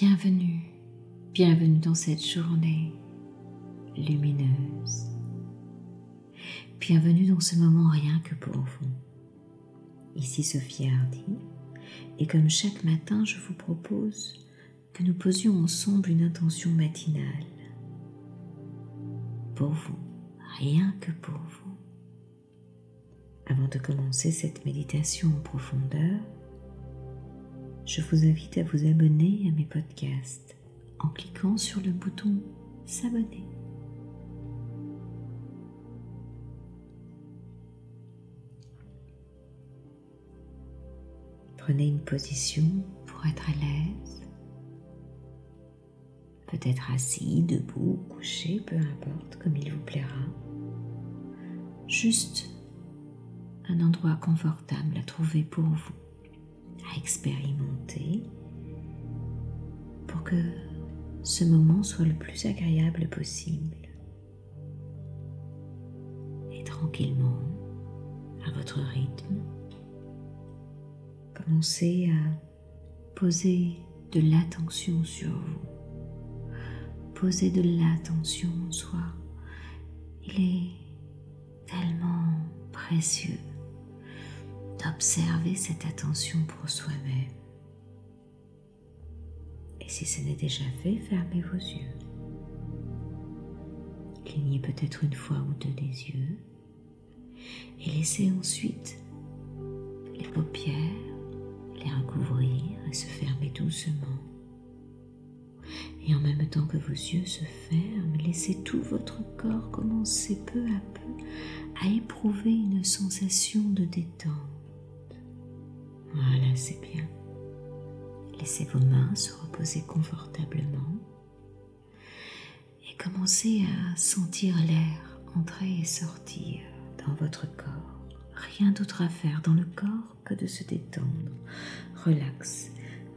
Bienvenue, bienvenue dans cette journée lumineuse. Bienvenue dans ce moment rien que pour vous. Ici Sophie Hardy, et comme chaque matin, je vous propose que nous posions ensemble une intention matinale. Pour vous, rien que pour vous. Avant de commencer cette méditation en profondeur, je vous invite à vous abonner à mes podcasts en cliquant sur le bouton S'abonner. Prenez une position pour être à l'aise. Peut-être assis, debout, couché, peu importe, comme il vous plaira. Juste un endroit confortable à trouver pour vous à expérimenter pour que ce moment soit le plus agréable possible. Et tranquillement, à votre rythme, commencez à poser de l'attention sur vous. Posez de l'attention en soi. Il est tellement précieux d'observer cette attention pour soi-même. Et si ce n'est déjà fait, fermez vos yeux. Clignez peut-être une fois ou deux des yeux et laissez ensuite les paupières les recouvrir et se fermer doucement. Et en même temps que vos yeux se ferment, laissez tout votre corps commencer peu à peu à éprouver une sensation de détente. Voilà, c'est bien. Laissez vos mains se reposer confortablement et commencez à sentir l'air entrer et sortir dans votre corps. Rien d'autre à faire dans le corps que de se détendre. Relax,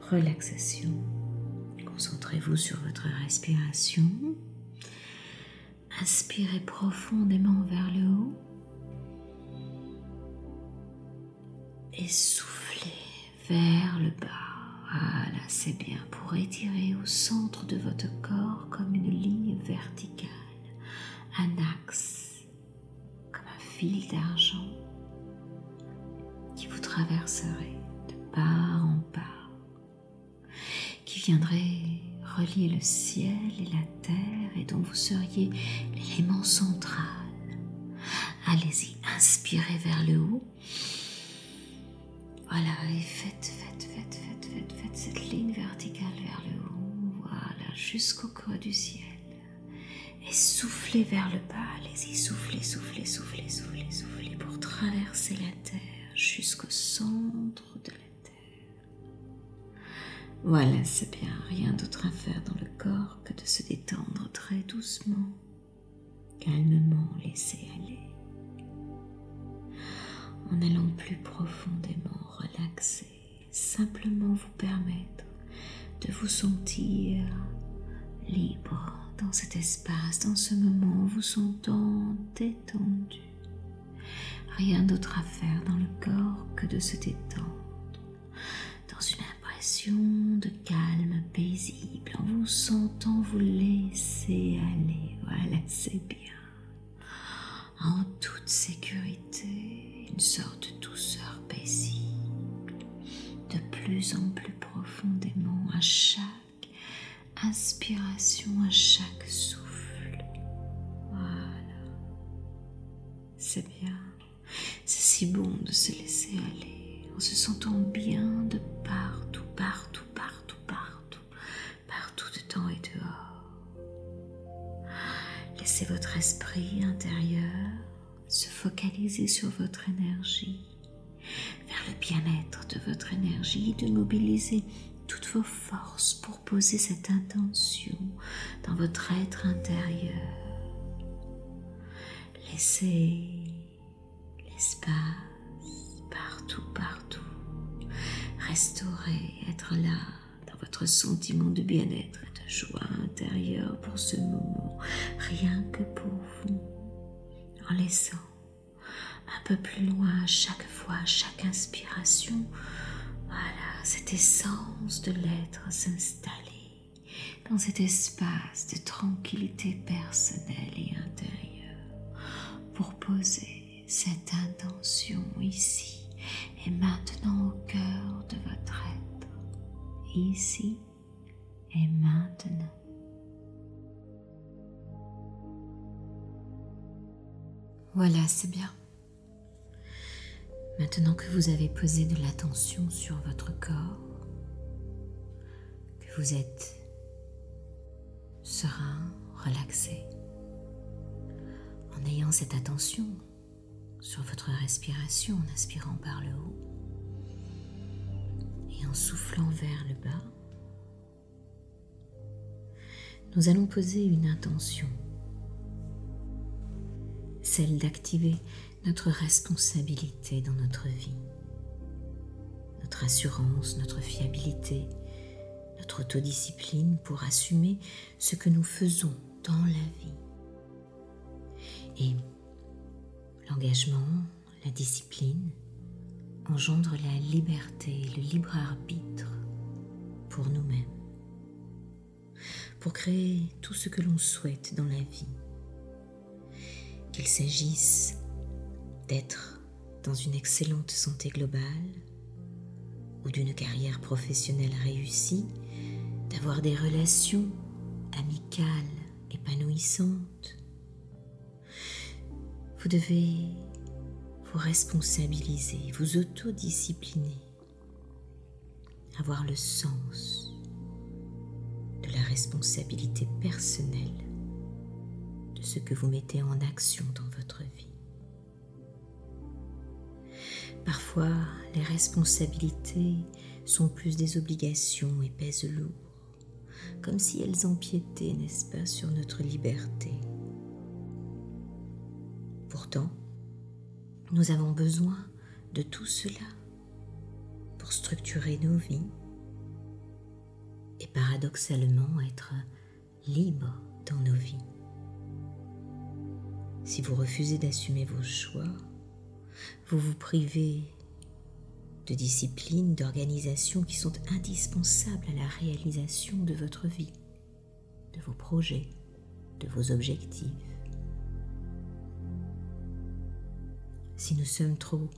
relaxation. Concentrez-vous sur votre respiration. Inspirez profondément vers le haut et soufflez vers le bas. Voilà, c'est bien pour étirer au centre de votre corps comme une ligne verticale, un axe, comme un fil d'argent qui vous traverserait de part en part, qui viendrait relier le ciel et la terre et dont vous seriez l'élément central. Allez-y, inspirez vers le haut voilà, et faites, faites, faites, faites, faites, faites cette ligne verticale vers le haut. Voilà, jusqu'au creux du ciel. Et soufflez vers le bas. Allez-y, soufflez, soufflez, soufflez, soufflez, soufflez pour traverser la terre jusqu'au centre de la terre. Voilà, c'est bien. Rien d'autre à faire dans le corps que de se détendre très doucement, calmement, laisser aller en allant plus profondément relaxer, simplement vous permettre de vous sentir libre dans cet espace, dans ce moment, vous sentant détendu. Rien d'autre à faire dans le corps que de se détendre, dans une impression de calme paisible, en vous sentant vous laisser aller. Voilà, c'est bien. En toute sécurité une sorte de douceur paisible, de plus en plus profondément à chaque inspiration, à chaque souffle. Voilà. C'est bien. C'est si bon de se laisser aller en se sentant bien de partout, partout, partout, partout, partout dedans et dehors. Laissez votre esprit intérieur se focaliser sur votre énergie, vers le bien-être de votre énergie, de mobiliser toutes vos forces pour poser cette intention dans votre être intérieur. Laissez l'espace partout, partout. Restaurer, être là dans votre sentiment de bien-être et de joie intérieure pour ce moment, rien que pour vous en laissant un peu plus loin à chaque fois, chaque inspiration, voilà, cette essence de l'être s'installer dans cet espace de tranquillité personnelle et intérieure pour poser cette intention ici et maintenant au cœur de votre être, ici et maintenant. Voilà, c'est bien. Maintenant que vous avez posé de l'attention sur votre corps, que vous êtes serein, relaxé, en ayant cette attention sur votre respiration en inspirant par le haut et en soufflant vers le bas, nous allons poser une intention, celle d'activer notre responsabilité dans notre vie, notre assurance, notre fiabilité, notre autodiscipline pour assumer ce que nous faisons dans la vie. Et l'engagement, la discipline engendrent la liberté le libre arbitre pour nous-mêmes, pour créer tout ce que l'on souhaite dans la vie, qu'il s'agisse d'être dans une excellente santé globale ou d'une carrière professionnelle réussie, d'avoir des relations amicales épanouissantes. Vous devez vous responsabiliser, vous autodiscipliner, avoir le sens de la responsabilité personnelle ce que vous mettez en action dans votre vie. Parfois, les responsabilités sont plus des obligations et pèsent lourd, comme si elles empiétaient, n'est-ce pas, sur notre liberté. Pourtant, nous avons besoin de tout cela pour structurer nos vies et paradoxalement être libres dans nos vies. Si vous refusez d'assumer vos choix, vous vous privez de discipline, d'organisation qui sont indispensables à la réalisation de votre vie, de vos projets, de vos objectifs. Si nous sommes trop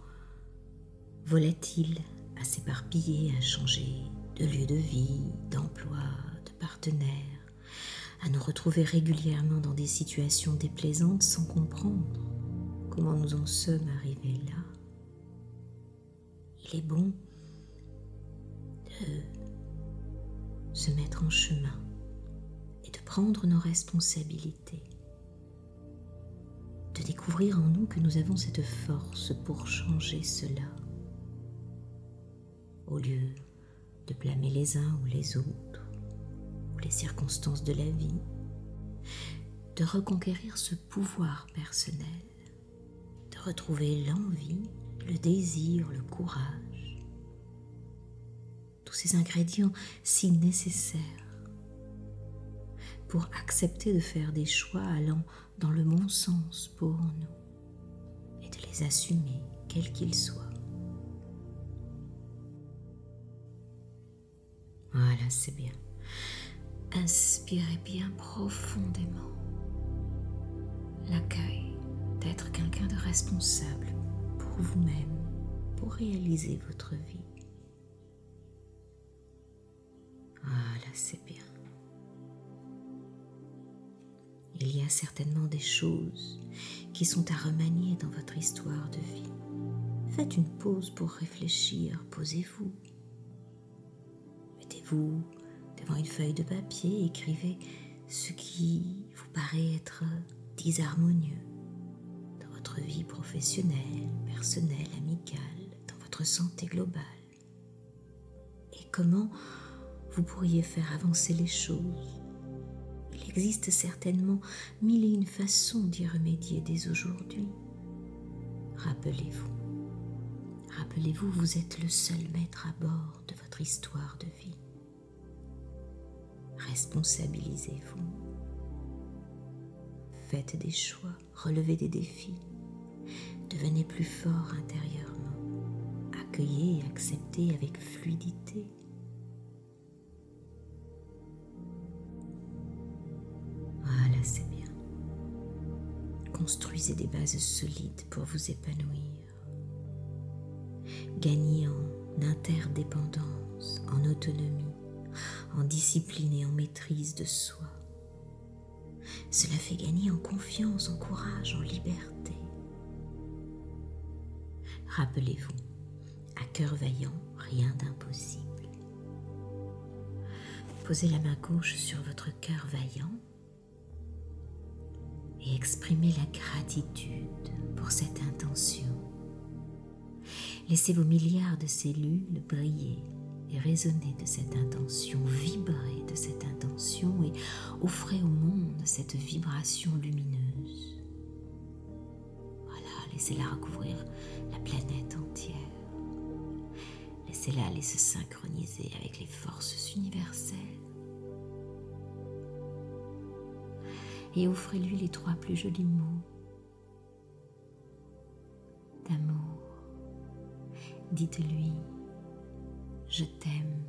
volatiles, à s'éparpiller, à changer de lieu de vie, d'emploi, de partenaire, à nous retrouver régulièrement dans des situations déplaisantes sans comprendre comment nous en sommes arrivés là, il est bon de se mettre en chemin et de prendre nos responsabilités, de découvrir en nous que nous avons cette force pour changer cela, au lieu de blâmer les uns ou les autres, les circonstances de la vie, de reconquérir ce pouvoir personnel retrouver l'envie, le désir, le courage. Tous ces ingrédients si nécessaires pour accepter de faire des choix allant dans le bon sens pour nous et de les assumer quels qu'ils soient. Voilà, c'est bien. Inspirez bien profondément l'accueil d'être quelqu'un de responsable pour vous-même, pour réaliser votre vie. Voilà, c'est bien. Il y a certainement des choses qui sont à remanier dans votre histoire de vie. Faites une pause pour réfléchir, posez-vous. Mettez-vous devant une feuille de papier, écrivez ce qui vous paraît être disharmonieux votre vie professionnelle, personnelle, amicale, dans votre santé globale. Et comment vous pourriez faire avancer les choses? Il existe certainement mille et une façons d'y remédier dès aujourd'hui. Rappelez-vous, rappelez-vous, vous êtes le seul maître à bord de votre histoire de vie. Responsabilisez-vous. Faites des choix, relevez des défis, devenez plus fort intérieurement, accueillez et acceptez avec fluidité. Voilà, c'est bien. Construisez des bases solides pour vous épanouir. Gagnez en interdépendance, en autonomie discipline et en maîtrise de soi. Cela fait gagner en confiance, en courage, en liberté. Rappelez-vous, à cœur vaillant, rien d'impossible. Posez la main gauche sur votre cœur vaillant et exprimez la gratitude pour cette intention. Laissez vos milliards de cellules briller et résonner de cette intention, vibrer de cette intention et offrez au monde cette vibration lumineuse. Voilà, laissez-la recouvrir la planète entière. Laissez-la aller se synchroniser avec les forces universelles. Et offrez-lui les trois plus jolis mots d'amour. Dites-lui, je t'aime